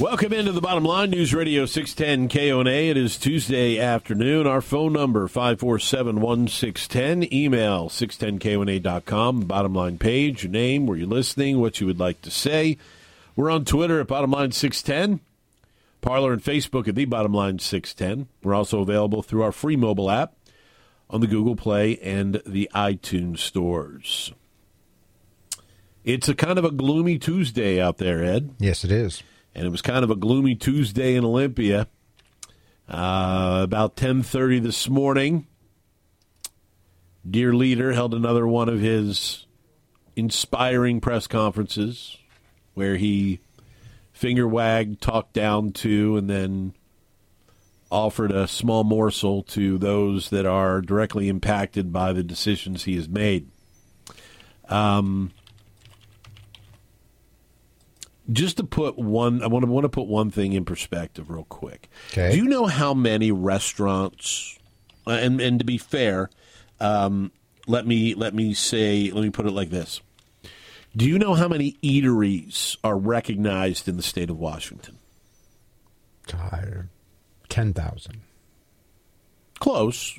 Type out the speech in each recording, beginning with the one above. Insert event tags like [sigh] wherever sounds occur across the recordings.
Welcome into the bottom line, News Radio 610 KONA. It is Tuesday afternoon. Our phone number, 547 1610. Email, 610KONA.com. Bottom line page, your name, where you're listening, what you would like to say. We're on Twitter at Bottom Line 610. Parler and Facebook at The Bottom Line 610. We're also available through our free mobile app on the Google Play and the iTunes stores. It's a kind of a gloomy Tuesday out there, Ed. Yes, it is and it was kind of a gloomy Tuesday in Olympia. Uh, about 10:30 this morning, dear leader held another one of his inspiring press conferences where he finger wagged, talked down to, and then offered a small morsel to those that are directly impacted by the decisions he has made. Um, just to put one, I want to want to put one thing in perspective, real quick. Okay. Do you know how many restaurants? uh, And and to be fair, um, let me let me say, let me put it like this. Do you know how many eateries are recognized in the state of Washington? God, ten thousand. Close.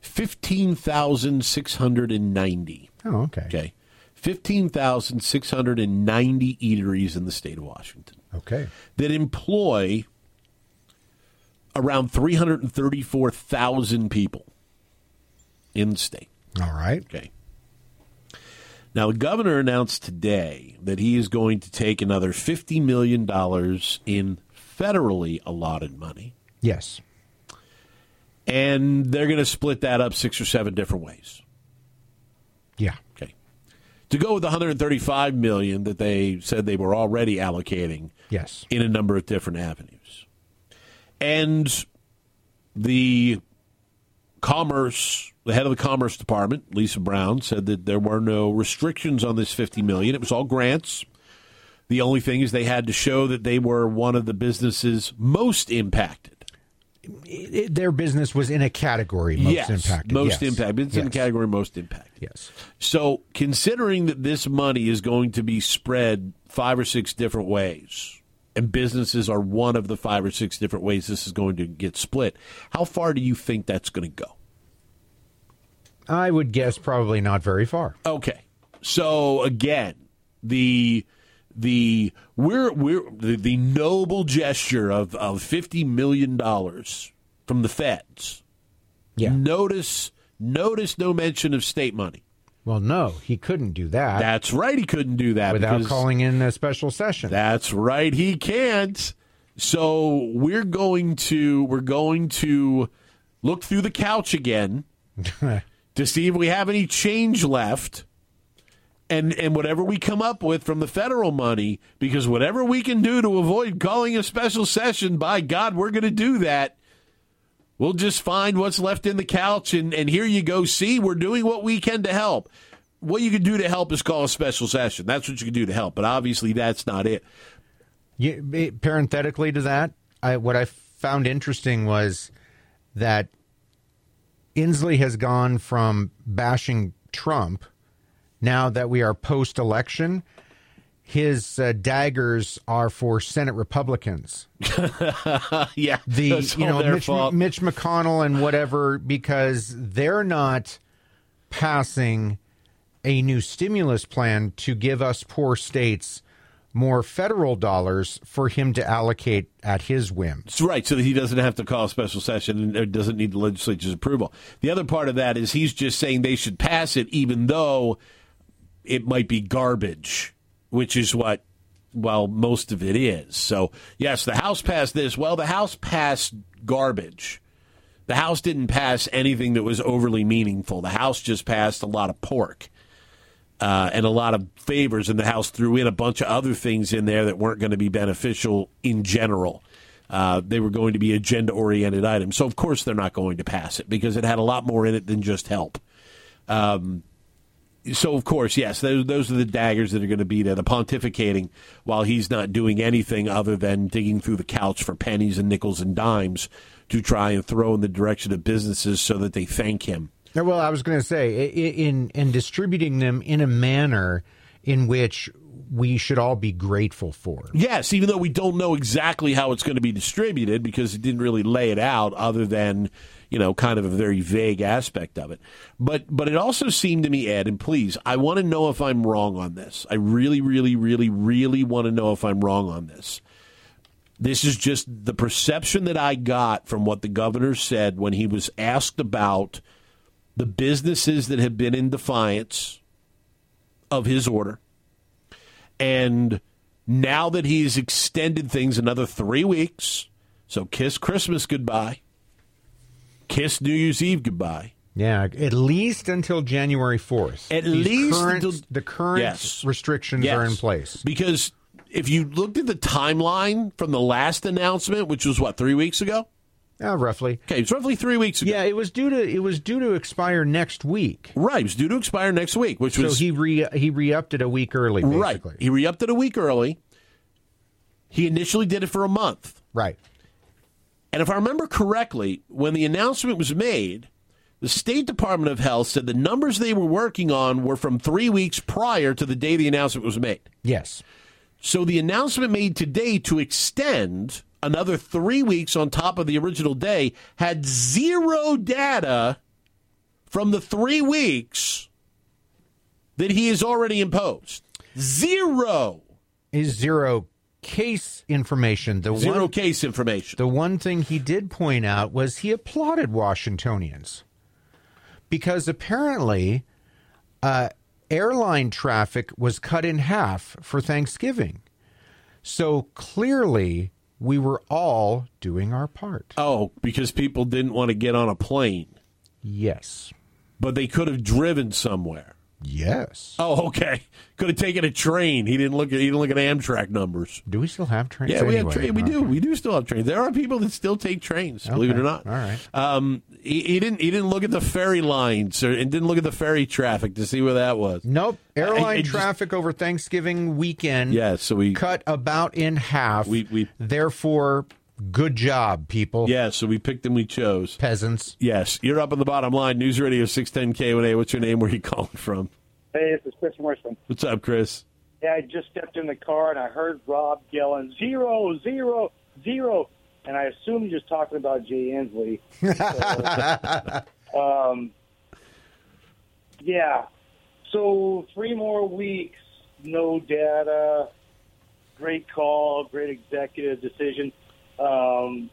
Fifteen thousand six hundred and ninety. Oh, okay. Okay. 15,690 eateries in the state of Washington Okay. that employ around 334,000 people in the state. All right. Okay. Now, the governor announced today that he is going to take another $50 million in federally allotted money, Yes. and they're going to split that up six or seven different ways. Yeah. Okay. To go with the 135 million that they said they were already allocating Yes. in a number of different avenues. And the commerce, the head of the commerce department, Lisa Brown, said that there were no restrictions on this 50 million. It was all grants. The only thing is they had to show that they were one of the businesses most impacted. Their business was in a category most yes, impacted. most yes. impacted. It's in the category most impacted. Yes. So, considering that this money is going to be spread five or six different ways, and businesses are one of the five or six different ways this is going to get split, how far do you think that's going to go? I would guess probably not very far. Okay. So again, the the we're we're the, the noble gesture of of fifty million dollars from the feds. Yeah. Notice notice no mention of state money. Well, no, he couldn't do that That's right. He couldn't do that without calling in a special session. That's right, he can't. So we're going to we're going to look through the couch again [laughs] to see if we have any change left. And and whatever we come up with from the federal money, because whatever we can do to avoid calling a special session, by God, we're going to do that. We'll just find what's left in the couch, and, and here you go. See, we're doing what we can to help. What you can do to help is call a special session. That's what you can do to help. But obviously, that's not it. Parenthetically to that, I, what I found interesting was that Inslee has gone from bashing Trump now that we are post election. His uh, daggers are for Senate Republicans. [laughs] yeah, The you know Mitch. Mitch McConnell and whatever because they're not passing a new stimulus plan to give us poor states more federal dollars for him to allocate at his whim. That's right, so that he doesn't have to call a special session and it doesn't need the legislature's approval. The other part of that is he's just saying they should pass it, even though it might be garbage, which is what, well, most of it is. So, yes, the House passed this. Well, the House passed garbage. The House didn't pass anything that was overly meaningful. The House just passed a lot of pork. uh, and a lot of favors, and the House threw in a bunch of other things in there that weren't going to be beneficial in general. uh, they were going to be agenda oriented items. So, of course, they're not going to pass it because it had a lot more in it than just help. Um, so, of course, yes, those, those are the daggers that are going to be there. The pontificating while he's not doing anything other than digging through the couch for pennies and nickels and dimes to try and throw in the direction of businesses so that they thank him. Well, I was going to say in in distributing them in a manner in which we should all be grateful for. Yes, even though we don't know exactly how it's going to be distributed because it didn't really lay it out other than, you know, kind of a very vague aspect of it. But but it also seemed to me, Ed, and please, I want to know if I'm wrong on this. I really, really, really, really want to know if I'm wrong on this. This is just the perception that I got from what the governor said when he was asked about the businesses that have been in defiance of his order. And now that he's extended things another three weeks, so kiss Christmas goodbye, kiss New Year's Eve goodbye. Yeah, at least until January 4th. At These least current, until, the current yes, restrictions yes, are in place. Because if you looked at the timeline from the last announcement, which was what, three weeks ago? Uh, roughly. Okay, it's roughly three weeks ago. Yeah, it was due to it was due to expire next week. Right, it was due to expire next week, which so was he re he re upped it a week early. Basically. Right, he re upped it a week early. He initially did it for a month. Right, and if I remember correctly, when the announcement was made, the State Department of Health said the numbers they were working on were from three weeks prior to the day the announcement was made. Yes. So the announcement made today to extend another three weeks on top of the original day, had zero data from the three weeks that he has already imposed. Zero. Is zero case information. The zero one, case information. The one thing he did point out was he applauded Washingtonians because apparently uh, airline traffic was cut in half for Thanksgiving. So clearly, we were all doing our part. Oh, because people didn't want to get on a plane. Yes. But they could have driven somewhere. Yes. Oh, okay. Could have taken a train. He didn't look at he didn't look at Amtrak numbers. Do we still have trains? Yeah, we anyway, have trains. We okay. do. We do still have trains. There are people that still take trains. Believe okay. it or not. All right. Um, he, he, didn't. He didn't look at the ferry lines or and didn't look at the ferry traffic to see where that was. Nope. Airline traffic just, over Thanksgiving weekend. Yeah. So we cut about in half. We we therefore Good job, people. Yeah, so we picked and we chose. Peasants. Yes. You're up on the bottom line. News Radio 610 KONA. What's your name? Where are you calling from? Hey, this is Chris Morrison. What's up, Chris? Yeah, I just stepped in the car and I heard Rob yelling zero, zero, zero, and I assumed he was talking about Jay Inslee. So, [laughs] um, yeah. So three more weeks, no data. Great call, great executive decision. Um,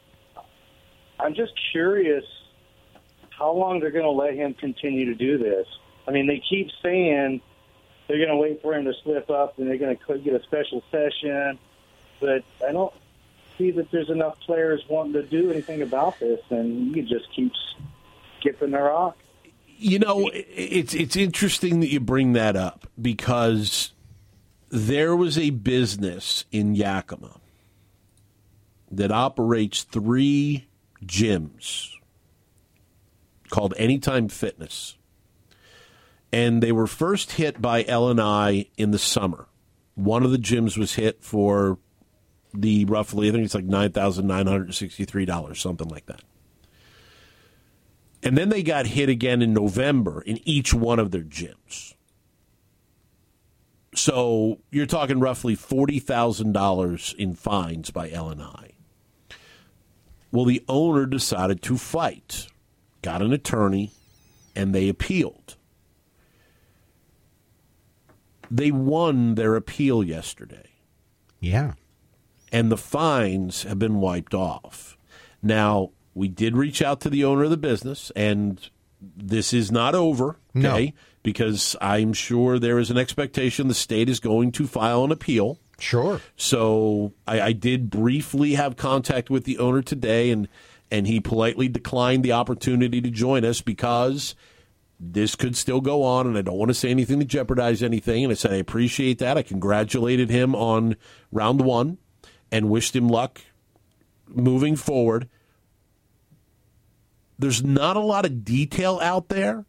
I'm just curious how long they're going to let him continue to do this. I mean, they keep saying they're going to wait for him to slip up and they're going to get a special session, but I don't see that there's enough players wanting to do anything about this, and he just keeps skipping the rock. You know, it's it's interesting that you bring that up because there was a business in Yakima that operates three gyms called Anytime Fitness and they were first hit by L&I in the summer. One of the gyms was hit for the roughly, I think it's like $9,963, something like that. And then they got hit again in November in each one of their gyms. So you're talking roughly $40,000 in fines by L&I. Well, the owner decided to fight, got an attorney, and they appealed. They won their appeal yesterday. Yeah. And the fines have been wiped off. Now, we did reach out to the owner of the business, and this is not over. Okay? No. Because I'm sure there is an expectation the state is going to file an appeal. Sure. So I, I did briefly have contact with the owner today, and and he politely declined the opportunity to join us because this could still go on, and I don't want to say anything to jeopardize anything. And I said I appreciate that. I congratulated him on round one and wished him luck moving forward. There's not a lot of detail out there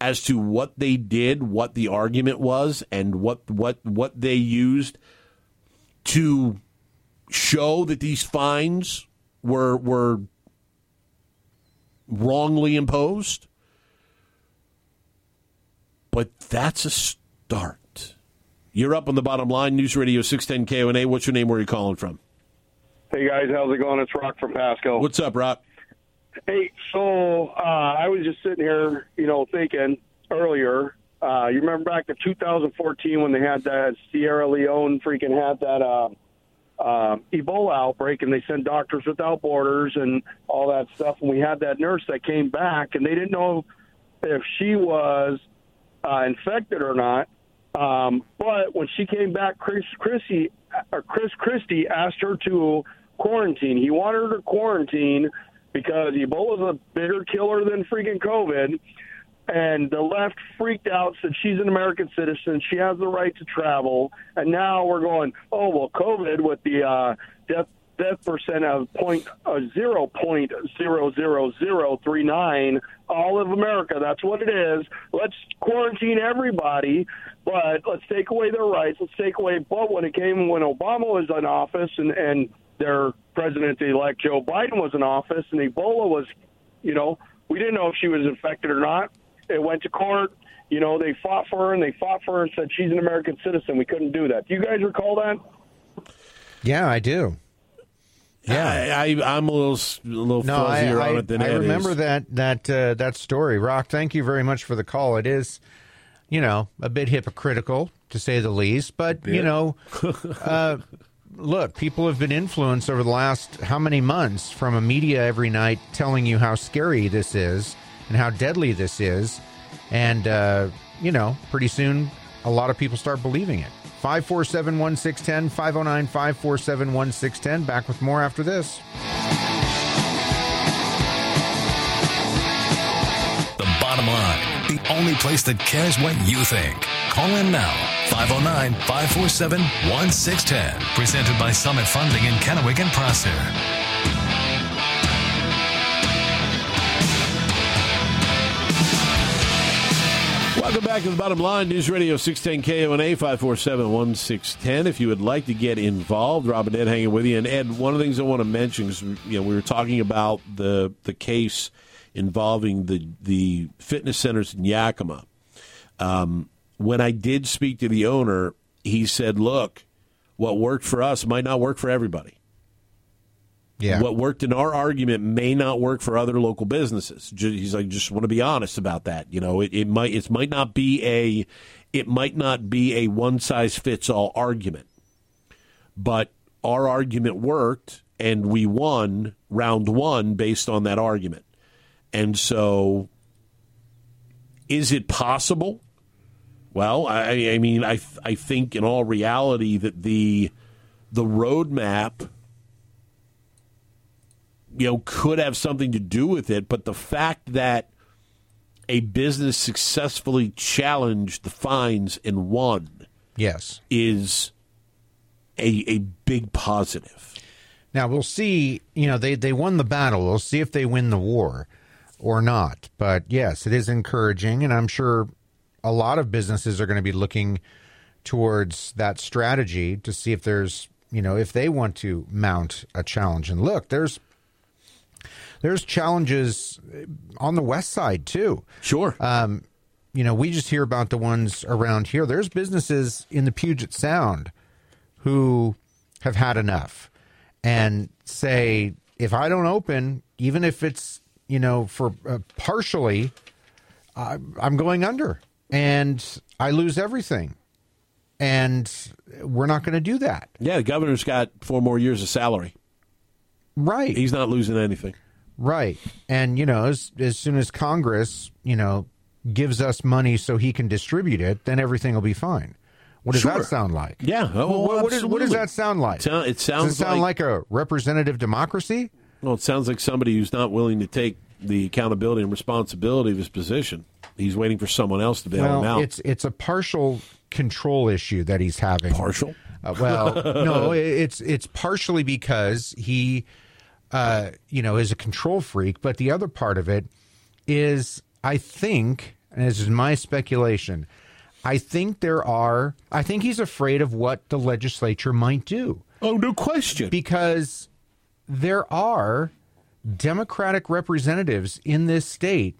as to what they did, what the argument was, and what what what they used to show that these fines were were wrongly imposed. But that's a start. You're up on the bottom line. News Radio 610 KONA. What's your name? Where are you calling from? Hey guys, how's it going? It's Rock from Pasco. What's up, Rock? Hey, so uh, I was just sitting here, you know, thinking earlier. Uh, you remember back to 2014 when they had that Sierra Leone freaking had that uh, uh, Ebola outbreak, and they sent Doctors Without Borders and all that stuff. And we had that nurse that came back, and they didn't know if she was uh, infected or not. Um, but when she came back, Chris Christie or Chris Christie asked her to quarantine. He wanted her to quarantine because Ebola is a bigger killer than freaking COVID. And the left freaked out, said she's an American citizen, she has the right to travel. And now we're going, oh well, COVID with the uh, death death percent of point uh, zero point zero zero zero three nine. All of America, that's what it is. Let's quarantine everybody, but let's take away their rights. Let's take away. But when it came when Obama was in office and and their president-elect Joe Biden was in office and Ebola was, you know, we didn't know if she was infected or not. It went to court. You know, they fought for her and they fought for her and said she's an American citizen. We couldn't do that. Do you guys recall that? Yeah, I do. Yeah, I, I, am a little a little no, fuzzier I, on it than I Ed remember is. that that uh, that story. Rock, thank you very much for the call. It is, you know, a bit hypocritical to say the least, but you know, [laughs] uh, look, people have been influenced over the last how many months from a media every night telling you how scary this is and how deadly this is, and uh, you know, pretty soon a lot of people start believing it. 547 1610, 509 547 1610. Back with more after this. The bottom line, the only place that cares what you think. Call in now, 509 547 1610. Presented by Summit Funding in Kennewick and Prosser. Welcome back to the bottom line. News Radio 610 KONA 547 1610. If you would like to get involved, Rob and Ed hanging with you. And Ed, one of the things I want to mention is you know, we were talking about the the case involving the, the fitness centers in Yakima. Um, when I did speak to the owner, he said, look, what worked for us might not work for everybody. Yeah. What worked in our argument may not work for other local businesses. He's like, just want to be honest about that. You know, it, it might it might not be a it might not be a one size fits all argument, but our argument worked, and we won round one based on that argument. And so, is it possible? Well, I, I mean, I I think in all reality that the the roadmap you know, could have something to do with it. But the fact that a business successfully challenged the fines and won, yes, is a a big positive. Now we'll see. You know, they they won the battle. We'll see if they win the war or not. But yes, it is encouraging, and I'm sure a lot of businesses are going to be looking towards that strategy to see if there's you know if they want to mount a challenge. And look, there's there's challenges on the west side too. Sure. Um, you know, we just hear about the ones around here. There's businesses in the Puget Sound who have had enough and say, if I don't open, even if it's you know for uh, partially, uh, I'm going under and I lose everything. And we're not going to do that. Yeah, the governor's got four more years of salary. Right. He's not losing anything. Right. And, you know, as, as soon as Congress, you know, gives us money so he can distribute it, then everything will be fine. What does Sure. that sound like? Yeah. Oh, Well, what, what, is, what does that sound like? It sound- it sounds does it sound like, a representative democracy? Well, it sounds like somebody who's not willing to take the accountability and responsibility of his position. He's waiting for someone else to bail him Well, out. it's it's a partial control issue that he's having. partial. Uh, well, [laughs] no, it- it's it's partially because he uh, you know, is a control freak. But the other part of it is, I think, and this is my speculation, I think there are, I think he's afraid of what the legislature might do Oh, no question. because there are Democratic representatives in this state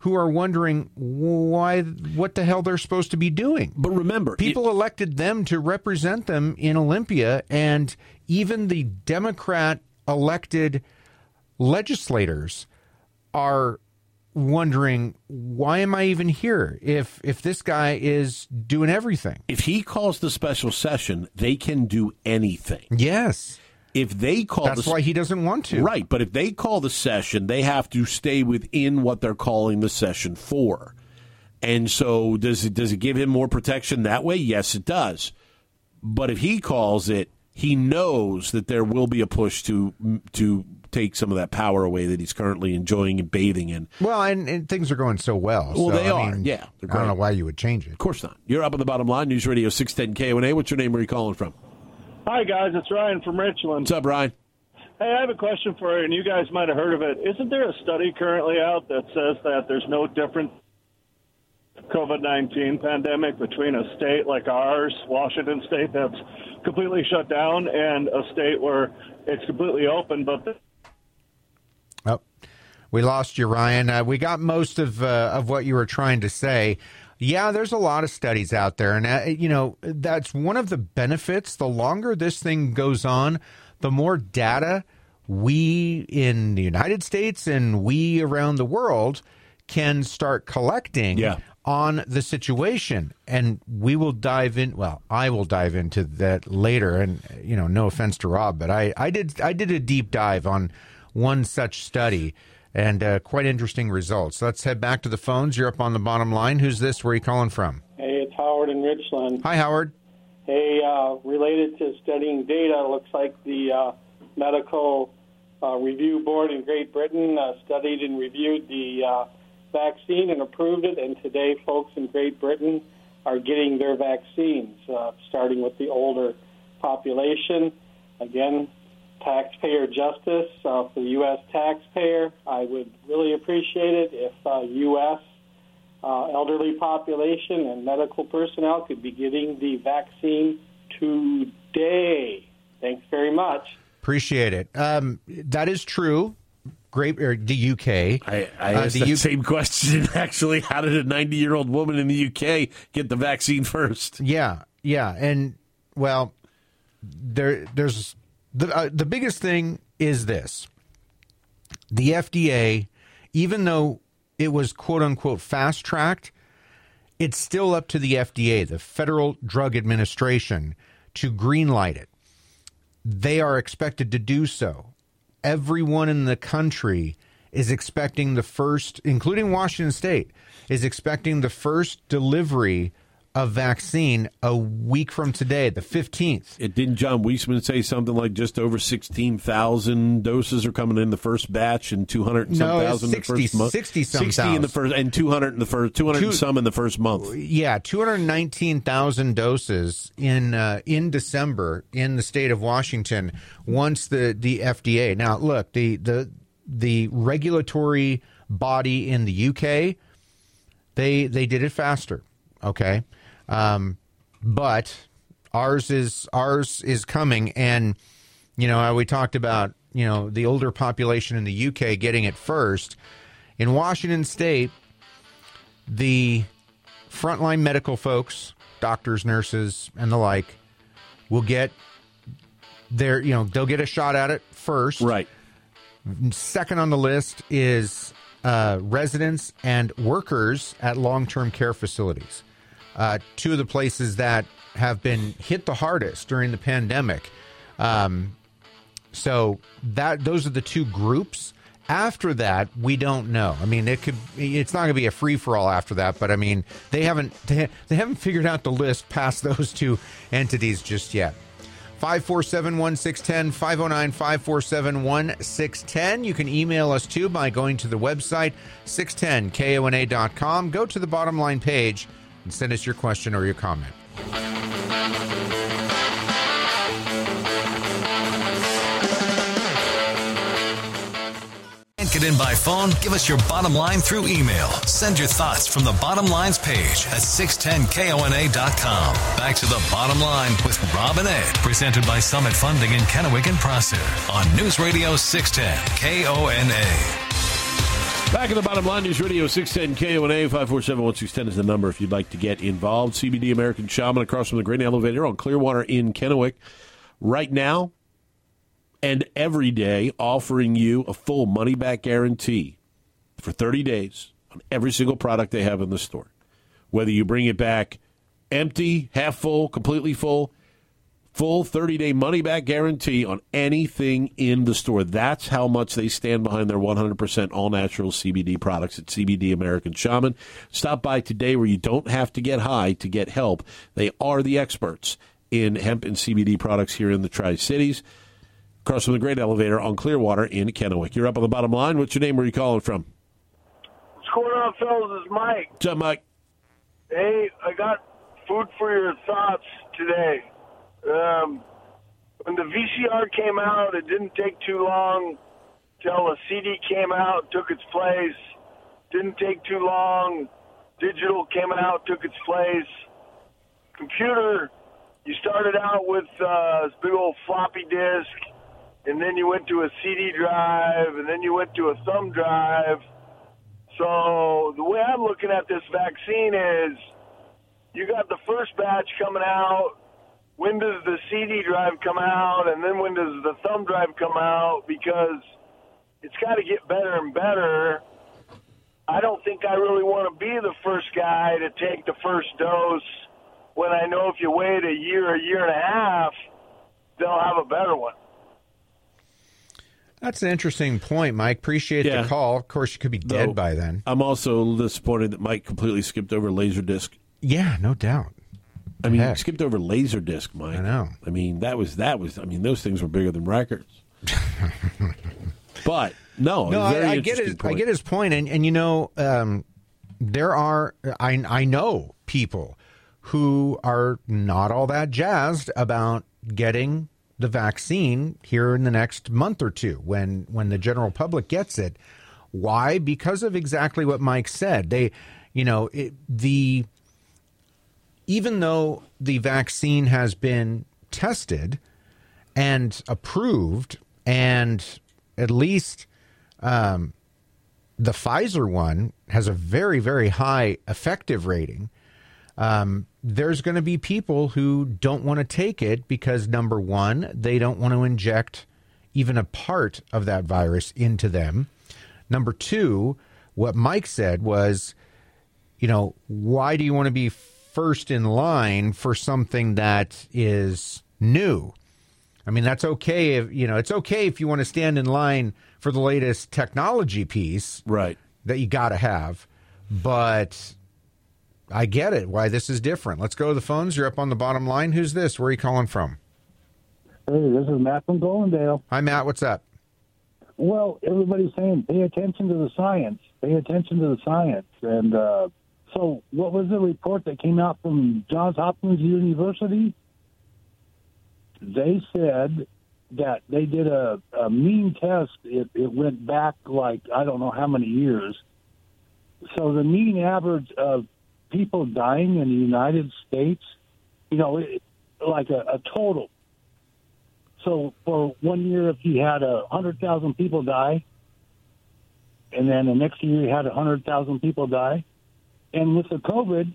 who are wondering why, what the hell they're supposed to be doing. but remember, People elected them to represent them in Olympia, and even the Democrat elected legislators are wondering why am I even here if if this guy is doing everything? if he calls the special session, they can do anything. Yes. If they call That's the why he doesn't want to. Right, but if they call the session, they have to stay within what they're calling the session for. And so does it does it give him more protection that way? Yes, it does. But if he calls it, he knows that there will be a push to to take some of that power away that he's currently enjoying and bathing in. Well, and, and things are going so well. Well, so, they I are. mean, Yeah, I don't know why you would change it. Of course not. You're up on the bottom line. News Radio 610 KONA. What's your name? Where are you calling from? Hi, guys. It's Ryan from Richland. What's up, Ryan? Hey, I have a question for you, and you guys might have heard of it. Isn't there a study currently out that says that there's no difference COVID 19 pandemic between a state like ours, Washington State, that's completely shut down, and a state where it's completely open, but the Oh, we lost you, Ryan. Uh, we got most of uh, of what you were trying to say. Yeah, there's a lot of studies out there, and uh, you know that's one of the benefits. The longer this thing goes on, the more data we in the United States and we around the world can start collecting Yeah. On the situation. And we will dive in well i will dive into that later. And you know no offense to rob but i i did i did a deep dive on one such study and uh, quite interesting results. Let's head back to the phones. You're up on the bottom line. Who's this? Where are you calling from? Hey, it's Howard in Richland. hi howard. Hey, uh, related to studying data, looks like the uh, Medical uh, Review Board in Great Britain uh, studied and reviewed the uh, vaccine and approved it, and today folks in Great Britain are getting their vaccines, uh, starting with the older population. Again, taxpayer justice uh, for the U.S. taxpayer. I would really appreciate it if uh, U.S uh, elderly population and medical personnel could be getting the vaccine today. Thanks very much. appreciate it um, that is true great or the uk I, I Uh, asked the U- same [laughs] question, actually. How did a 90 year old woman in the UK get the vaccine first? Yeah, yeah, and well, there, there's the uh, the biggest thing is this: the FDA, even though it was quote unquote fast tracked, it's still up to the FDA, the Federal Drug Administration, to greenlight it. They are expected to do so. Everyone in the country is expecting the first, including Washington State, is expecting the first delivery of vaccine a week from today, the 15th. It didn't John Wiesman say something like just over 16,000 doses are coming in the first batch and 200 and some No, thousand in the first month? 60 some 60 in the first and 200 in the first 200 Two- and some in the first month. Yeah, 219,000 doses in uh, in December in the state of Washington once the the FDA. Now, look, the the the regulatory body in the UK they they did it faster, okay? Um, but ours is ours is coming and you know, we talked about, you know, the older population in the UK getting it first. In Washington state, the frontline medical folks, doctors, nurses, and the like, will get their, you know, they'll get a shot at it first. Right. Second on the list is uh, residents and workers at long term care facilities. Uh, two of the places that have been hit the hardest during the pandemic. Um, so that those are the two groups. After that, we don't know. I mean, it could. It's not going to be a free for all after that. But I mean, they haven't they, haven't figured out the list past [laughs] those two entities just yet. 547 1610, 509 547 1610. You can email us too by going to the website 610kona.com. Go to the bottom line page and send us your question or your comment. Get in by phone? Give us your bottom line through email. Send your thoughts from the bottom lines page at 610kona.com. Back to the bottom line with Rob and Ed, presented by Summit Funding in Kennewick and Prosser on News Radio 610 KONA. Back at the bottom line, News Radio 610 KONA 547 1610 is the number if you'd like to get involved. CBD American Shaman across from the Grain Elevator on Clearwater in Kennewick. Right now and every day, offering you a full money back guarantee for 30 days on every single product they have in the store. Whether you bring it back empty, half full, completely full, full 30 day money back guarantee on anything in the store. That's how much they stand behind their 100% all natural CBD products at CBD American Shaman. Stop by today where you don't have to get high to get help. They are the experts in hemp and CBD products here in the Tri Cities. Across from the Great Elevator on Clearwater in Kennewick. You're up on the bottom line. What's your name? Where are you calling from? What's going on, fellas? Is Mike. What's up, Mike? Hey, I got food for your thoughts today. Um, when the VCR came out, it didn't take too long till a CD came out, took its place. Didn't take too long. Digital came out, took its place. Computer, you started out with uh, this big old floppy disk, and then you went to a CD drive, and then you went to a thumb drive. So the way I'm looking at this vaccine is you got the first batch coming out. When does the CD drive come out? And then when does the thumb drive come out? Because it's got to get better and better. I don't think I really want to be the first guy to take the first dose when I know if you wait a year, a year and a half, they'll have a better one. That's an interesting point, Mike. Appreciate Yeah. the call. Of course, you could be dead No. by then. I'm also disappointed that Mike completely skipped over Laserdisc. Yeah, no doubt. I mean, Heck. skipped over Laserdisc, Mike. I know. I mean, that was that was. I mean, those things were bigger than records. [laughs] but no, No, I, I get his. I get his point, and and you know, um, there are I I know people who are not all that jazzed about getting the vaccine here in the next month or two when when the general public gets it. Why? Because of exactly what Mike said. They, you know, it, the even though the vaccine has been tested and approved, and at least um, the Pfizer one has a very, very high effective rating. Um, there's going to be people who don't want to take it because number one, they don't want to inject even a part of that virus into them. Number two, what Mike said was, you know, why do you want to be first in line for something that is new? I mean, that's okay if, you know, it's okay if you want to stand in line for the latest technology piece right that you got to have, but I get it why this is different. Let's go to the phones. You're up on the bottom line. Who's this? Where are you calling from? Hey, this is Matt from Goldendale. Hi, Matt. What's up? Well, everybody's saying pay attention to the science. Pay attention to the science. And uh, so, what was the report that came out from Johns Hopkins University? They said that they did a, a mean test. It, it went back like I don't know how many years. So the mean average of people dying in the United States, you know, it, like a, a total so for one year, if you had a hundred thousand people die, and then the next year you had a hundred thousand people die, and with the COVID,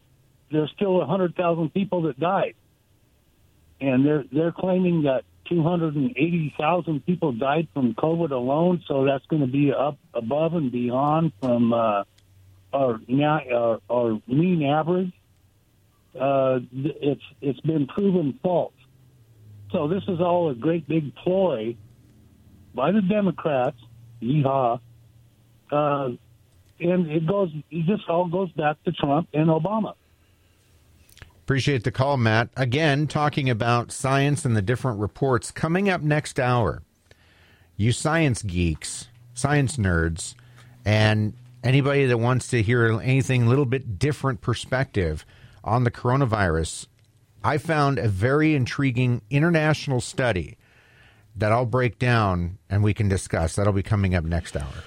there's still a hundred thousand people that died, and they're they're claiming that two hundred and eighty thousand people died from COVID alone. So that's going to be up above and beyond from uh, our our, our mean average. Uh, it's it's been proven false. So this is all a great big ploy by the Democrats. Yeehaw! Uh, and it goes. It just all goes back to Trump and Obama. Appreciate the call, Matt. Again, talking about science and the different reports coming up next hour. You science geeks, science nerds, and anybody that wants to hear anything a little bit different perspective on the coronavirus, I found a very intriguing international study that I'll break down and we can discuss. That'll be coming up next hour.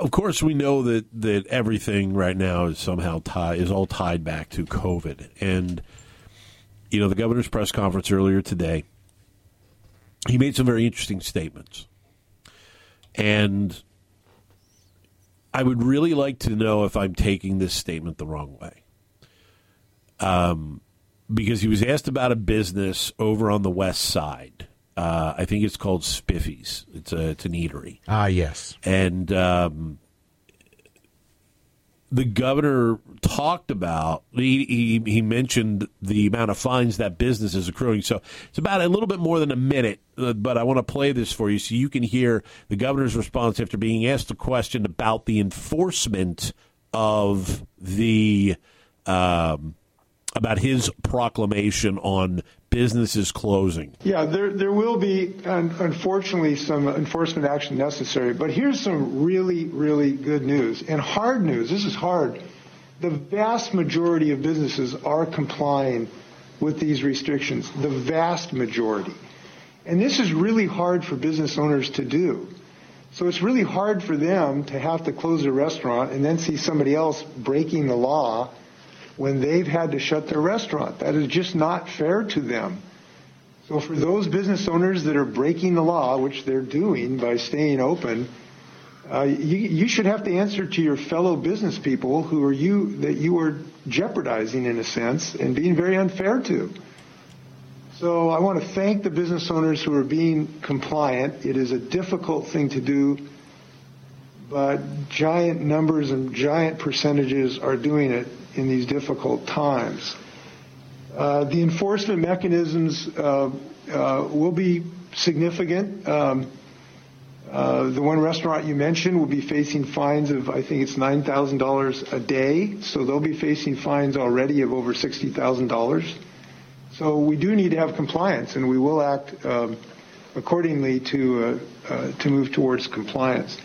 Of course, we know that, that everything right now is somehow tied is all tied back to COVID, and you know the governor's press conference earlier today. He made some very interesting statements, and I would really like to know if I'm taking this statement the wrong way. Um, because he was asked about a business over on the west side. Uh, I think it's called Spiffy's. It's a it's an eatery. Ah, yes. And um, the governor talked about he, he he mentioned the amount of fines that business is accruing. So it's about a little bit more than a minute, uh, but I want to play this for you so you can hear the governor's response after being asked a question about the enforcement of the um, about his proclamation on businesses closing. Yeah, there there will be un- unfortunately some enforcement action necessary, but here's some really really good news and hard news. This is hard. The vast majority of businesses are complying with these restrictions. The vast majority. And this is really hard for business owners to do. So it's really hard for them to have to close a restaurant and then see somebody else breaking the law when they've had to shut their restaurant. That is just not fair to them. So for those business owners that are breaking the law, which they're doing by staying open, uh, you, you should have to answer to your fellow business people who are you that you are jeopardizing in a sense and being very unfair to. So I want to thank the business owners who are being compliant. It is a difficult thing to do, but giant numbers and giant percentages are doing it in these difficult times. Uh, the enforcement mechanisms uh, uh, will be significant. Um, uh, the one restaurant you mentioned will be facing fines of, I think it's $9,000 a day. So they'll be facing fines already of over $60,000. So we do need to have compliance, and we will act um, accordingly to uh, uh, to move towards compliance.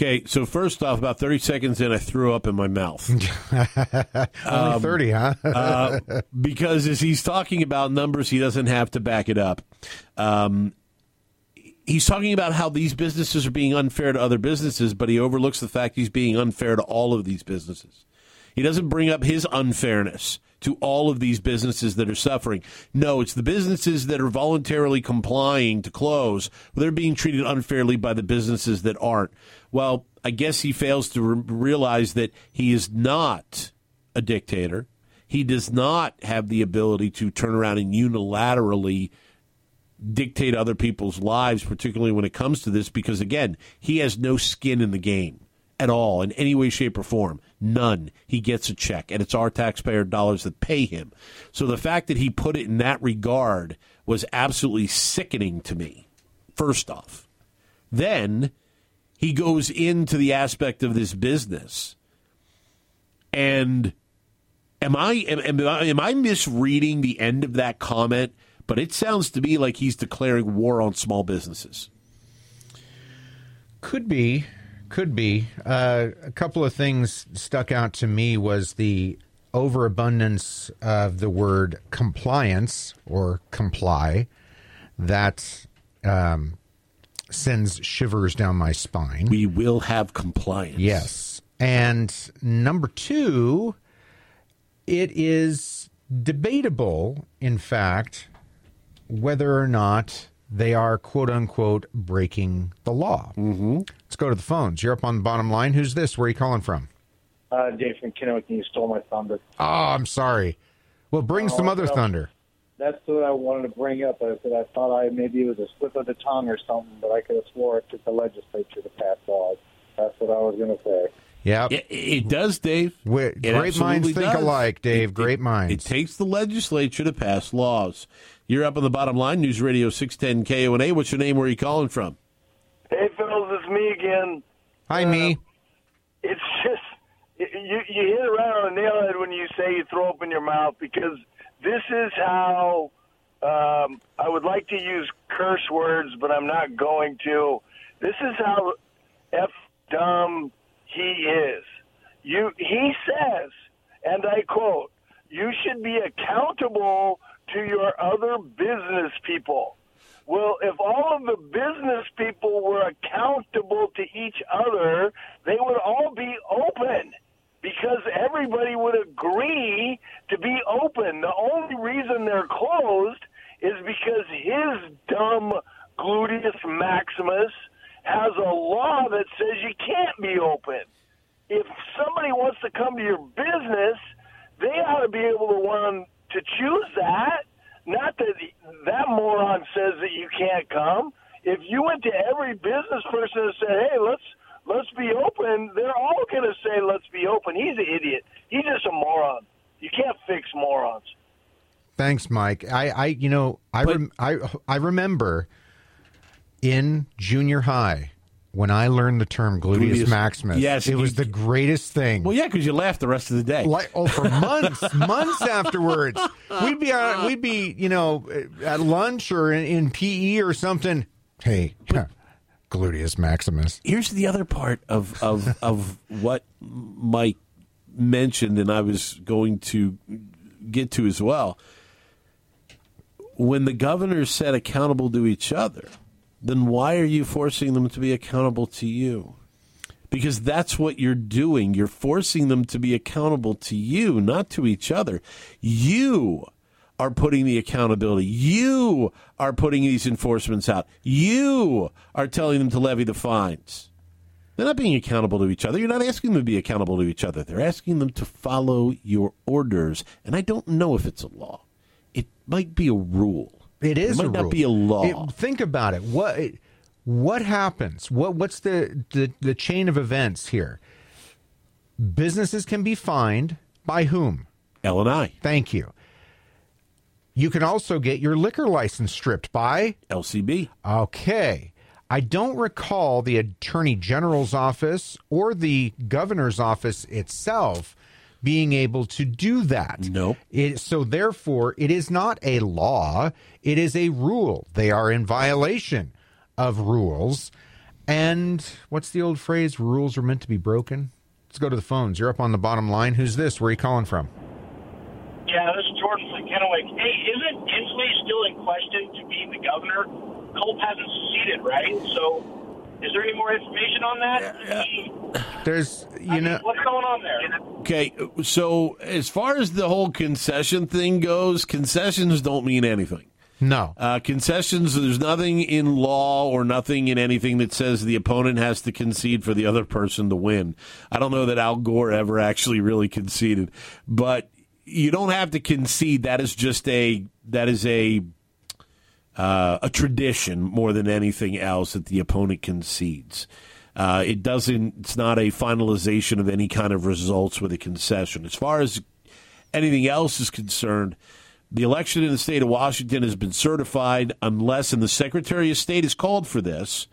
Okay, so first off, about 30 seconds in, I threw up in my mouth. [laughs] Only 30, huh? [laughs] uh, because as he's talking about numbers, he doesn't have to back it up. Um, he's talking about how these businesses are being unfair to other businesses, but he overlooks the fact he's being unfair to all of these businesses. He doesn't bring up his unfairness to all of these businesses that are suffering. No, it's the businesses that are voluntarily complying to close. They're being treated unfairly by the businesses that aren't. Well, I guess he fails to re- realize that he is not a dictator. He does not have the ability to turn around and unilaterally dictate other people's lives, particularly when it comes to this, because again, he has no skin in the game at all in any way, shape, or form. None. He gets a check, and it's our taxpayer dollars that pay him. So the fact that he put it in that regard was absolutely sickening to me, first off. Then he goes into the aspect of this business. And am I am, am, I am I misreading the end of that comment? But it sounds to me like he's declaring war on small businesses. Could be. Could be. Uh, a couple of things stuck out to me was the overabundance of the word compliance or comply that um, sends shivers down my spine. We will have compliance. Yes. And number two, it is debatable, in fact, whether or not they are quote unquote breaking the law. Mm-hmm. Let's go to the phones. You're up on the bottom line. Who's this? Where are you calling from? Uh, Dave from Kennewick, and you stole my thunder. Oh, I'm sorry. Well, bring some other no. thunder. That's what I wanted to bring up. I said I thought I maybe it was a slip of the tongue or something, but I could have swore it took the legislature to pass laws. That's what I was going to say. Yeah, it, it, does, Dave. Great It minds think does. alike, Dave. It- Great it- minds. It takes the legislature to pass laws. You're up on the bottom line. News Radio 610 KONA. What's your name? Where are you calling from? Hey, Phil, it's me again. Hi, me. It's [laughs] just you you hit it right on the nail head when you say you throw up in your mouth because this is how um, I would like to use curse words, but I'm not going to. This is how f dumb he is. You he says, and I quote, "You should be accountable to your other business people." Well, if all of the business people were accountable to each other, they would all be open because everybody would agree to be open. The only reason they're closed is because his dumb gluteus maximus has a law that says you can't be open. If somebody wants to come to your business, they ought to be able to want to choose that. Not that that moron says that you can't come. If you went to every business person and said, "Hey, let's let's be open," they're all going to say, "Let's be open." He's an idiot. He's just a moron. You can't fix morons. Thanks, Mike. I, I you know, I, rem- I, I remember in junior high when I learned the term gluteus, Gluteus- maximus. Yes, it was the greatest thing. Well, yeah, because you laughed the rest of the day. Like oh, for [laughs] months, months afterwards, we'd be on, we'd be you know at lunch or in, in PE or something. Hey, gluteus maximus. Here's the other part of of of what Mike mentioned, and I was going to get to as well. When the governors said accountable to each other, then why are you forcing them to be accountable to you? Because that's what you're doing. You're forcing them to be accountable to you, not to each other. You are putting the accountability. You are putting these enforcements out. You are telling them to levy the fines. They're not being accountable to each other. You're not asking them to be accountable to each other. They're asking them to follow your orders. And I don't know if it's a law. It might be a rule. It is It might not rule. be a law. It- think about it. What what happens? What what's the, the the chain of events here? Businesses can be fined by whom? L and I. Thank you. You can also get your liquor license stripped by LCB. Okay. I don't recall the Attorney General's office or the governor's office itself being able to do that. No. It, so therefore, it is not a law, it is a rule. They are in violation of rules. And what's the old phrase? Rules are meant to be broken. Let's go to the phones. You're up on the bottom line. Who's this? Where are you calling from? Yeah, this is Jordan from Kennewick. Hey, isn't Inslee still in question to be the governor? Culp hasn't seceded, right? So, is there any more information on that? There's, you know, What's going on there? Okay, so as far as the whole concession thing goes, concessions don't mean anything. No. Uh, concessions, there's nothing in law or nothing in anything that says the opponent has to concede for the other person to win. I don't know that Al Gore ever actually really conceded, but you don't have to concede. That is just a that is a uh, a tradition more than anything else that the opponent concedes. Uh, it doesn't. It's not a finalization of any kind of results with a concession. As far as anything else is concerned, the election in the state of Washington has been certified unless, and the Secretary of State has called for this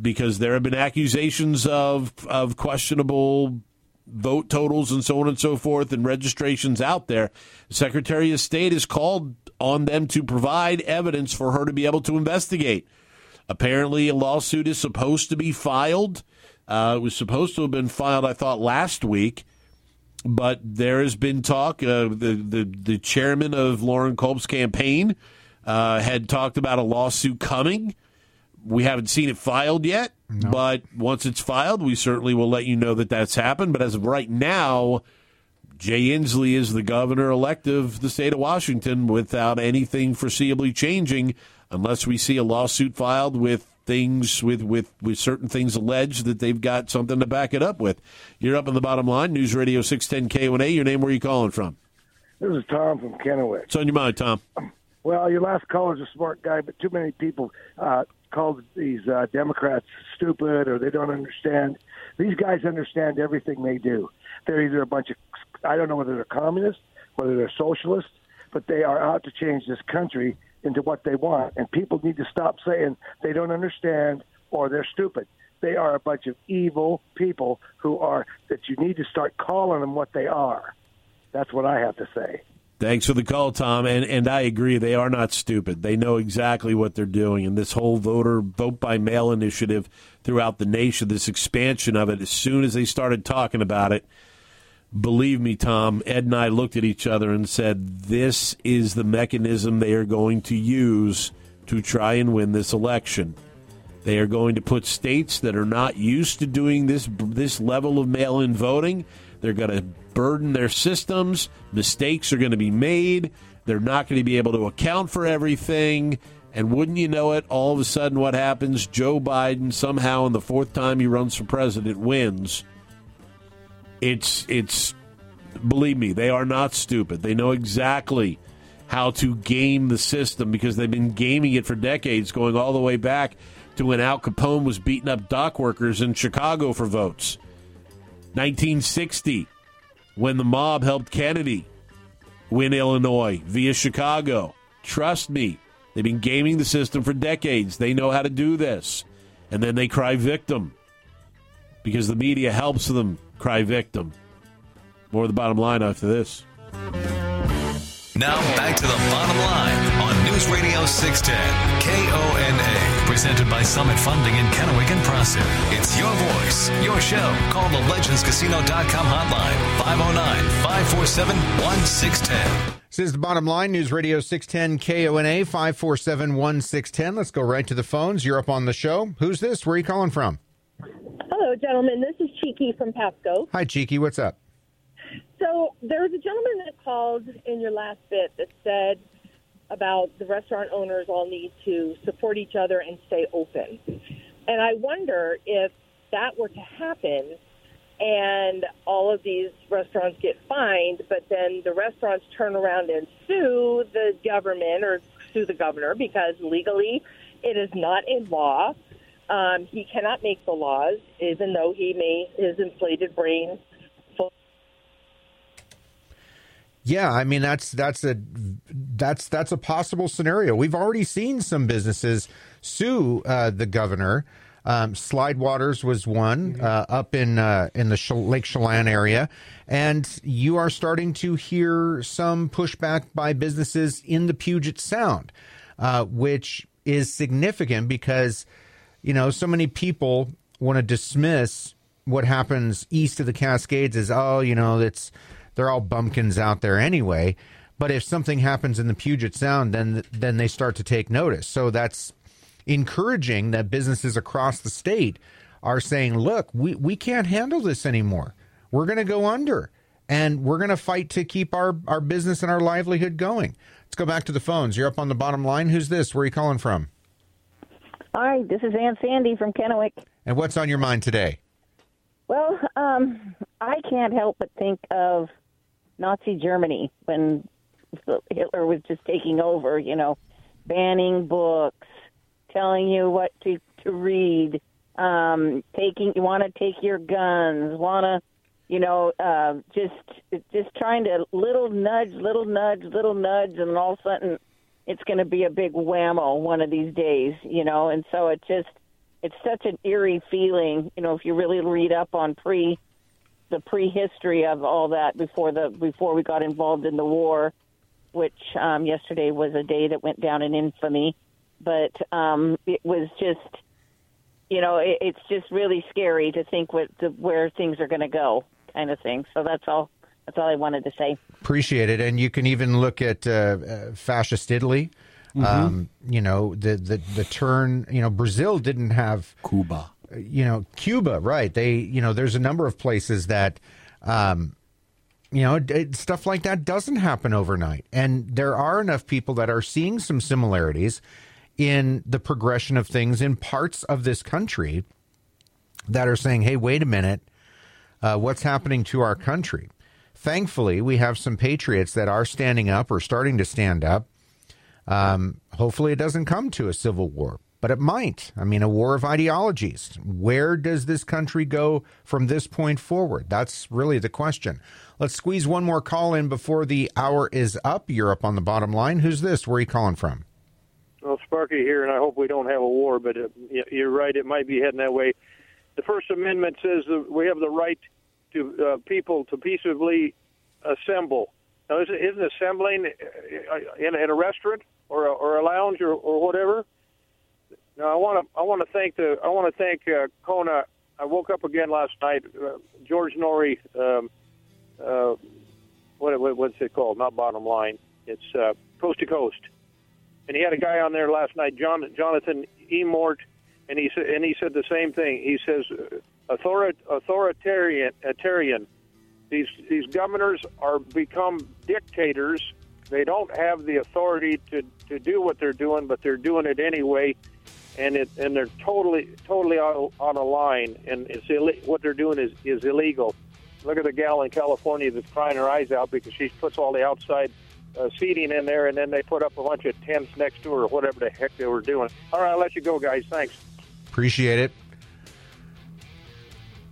because there have been accusations of of questionable vote totals and so on and so forth and registrations out there. The Secretary of State has called on them to provide evidence for her to be able to investigate. Apparently, a lawsuit is supposed to be filed. Uh, it was supposed to have been filed, I thought, last week but there has been talk. Uh, the, the the chairman of Loren Culp's campaign uh, had talked about a lawsuit coming. We haven't seen it filed yet, but once it's filed, we certainly will let you know that that's happened. But as of right now, Jay Inslee is the governor elect of the state of Washington without anything foreseeably changing unless we see a lawsuit filed with things with, with, with certain things alleged that they've got something to back it up with. You're up on the bottom line, News Radio 610 KONA. Your name, where are you calling from? This is Tom from Kennewick. What's on your mind, Tom? Well, your last caller's a smart guy, but too many people uh, called these uh, Democrats stupid or they don't understand. These guys understand everything they do. They're either a bunch of, I don't know whether they're communists, whether they're socialists, but they are out to change this country into what they want. And people need to stop saying they don't understand or they're stupid. They are a bunch of evil people who are, that you need to start calling them what they are. That's what I have to say. Thanks for the call, Tom. And and I agree, they are not stupid. They know exactly what they're doing. And this whole voter vote by mail initiative throughout the nation, this expansion of it, as soon as they started talking about it, believe me, Tom, Ed and I looked at each other and said, This is the mechanism they are going to use to try and win this election. They are going to put states that are not used to doing this this level of mail-in voting. They're going to burden their systems. Mistakes are going to be made. They're not going to be able to account for everything. And wouldn't you know it, all of a sudden, what happens? Joe Biden somehow, in the fourth time he runs for president, wins. It's it's believe me, they are not stupid. They know exactly how to game the system because they've been gaming it for decades, going all the way back to when Al Capone was beating up dock workers in Chicago for votes. 1960, when the mob helped Kennedy win Illinois via Chicago. Trust me, they've been gaming the system for decades. They know how to do this. And then they cry victim because the media helps them cry victim. More of the bottom line after this. Now back to the bottom line News Radio 610 KONA, presented by Summit Funding in Kennewick and Prosser. It's your voice, your show. Call the legendscasino.com hotline 509 547 1610. This is the bottom line. News Radio 610 KONA 547 1610. Let's go right to the phones. You're up on the show. Who's this? Where are you calling from? Hello, gentlemen. This is Cheeky from Pasco. Hi, Cheeky. What's up? So there was a gentleman that called in your last bit that said about the restaurant owners all need to support each other and stay open. And I wonder if that were to happen and all of these restaurants get fined, but then the restaurants turn around and sue the government or sue the governor because legally it is not in law. Um, he cannot make the laws, even though he may his inflated brain Yeah, I mean that's that's a that's that's a possible scenario. We've already seen some businesses sue uh, the governor. Um, Slidewaters was one uh, up in uh, in the Lake Chelan area, and you are starting to hear some pushback by businesses in the Puget Sound, uh, which is significant because you know so many people want to dismiss what happens east of the Cascades as oh you know it's they're all bumpkins out there anyway. But if something happens in the Puget Sound, then then they start to take notice. So that's encouraging that businesses across the state are saying, "Look, we we can't handle this anymore. We're going to go under, and we're going to fight to keep our our business and our livelihood going." Let's go back to the phones. You're up on the bottom line. Who's this? Where are you calling from? Hi, this is Aunt Sandy from Kennewick. And what's on your mind today? Well, um, I can't help but think of Nazi Germany when Hitler was just taking over, you know, banning books, telling you what to to read, um, taking you want to take your guns, want to, you know, uh, just just trying to little nudge, little nudge, little nudge, and all of a sudden it's going to be a big whammo one of these days, you know. And so it just it's such an eerie feeling, you know, if you really read up on pre the prehistory of all that before the before we got involved in the war, which um, yesterday was a day that went down in infamy. But um, it was just, you know, it, it's just really scary to think what the, where things are going to go, kind of thing. So that's all. That's all I wanted to say. Appreciate it, and you can even look at uh, uh, fascist Italy. Mm-hmm. Um, you know the, the the turn. You know Brazil didn't have Cuba you know, Cuba, right? They, you know, there's a number of places that, um, you know, it, stuff like that doesn't happen overnight. And there are enough people that are seeing some similarities in the progression of things in parts of this country that are saying, hey, wait a minute, uh, what's happening to our country? Thankfully, we have some patriots that are standing up or starting to stand up. Um, hopefully, it doesn't come to a civil war but it might. I mean, a war of ideologies. Where does this country go from this point forward? That's really the question. Let's squeeze one more call in before the hour is up. You're up on the bottom line. Who's this? Where are you calling from? Well, Sparky here, and I hope we don't have a war, but uh, you're right. It might be heading that way. The First Amendment says that we have the right to uh, people to peaceably assemble. Now, isn't assembling uh, in, in a restaurant or a, or a lounge or, or whatever? No, I want to. I want to thank the. I want to thank uh, Kona. I woke up again last night. Uh, George Noory. Um, uh, what, what what's it called? Not bottom line. It's uh, coast to coast. and he had a guy on there last night, John Jonathan Emord, and he said and he said the same thing. He says author, authoritarian, authoritarian. These these governors are become dictators. They don't have the authority to, to do what they're doing, but they're doing it anyway, and it and they're totally totally on, a line. And it's what they're doing is is illegal. Look at the gal in California that's crying her eyes out because she puts all the outside uh, seating in there, and then they put up a bunch of tents next to her or whatever the heck they were doing. All right, I'll let you go, guys. Thanks. Appreciate it.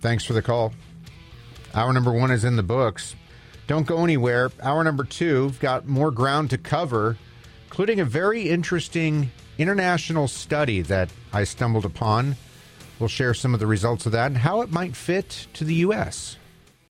Thanks for the call. Hour number one is in the books. Don't go anywhere. Hour number two, got more ground to cover, including a very interesting international study that I stumbled upon. We'll share some of the results of that and how it might fit to the U.S.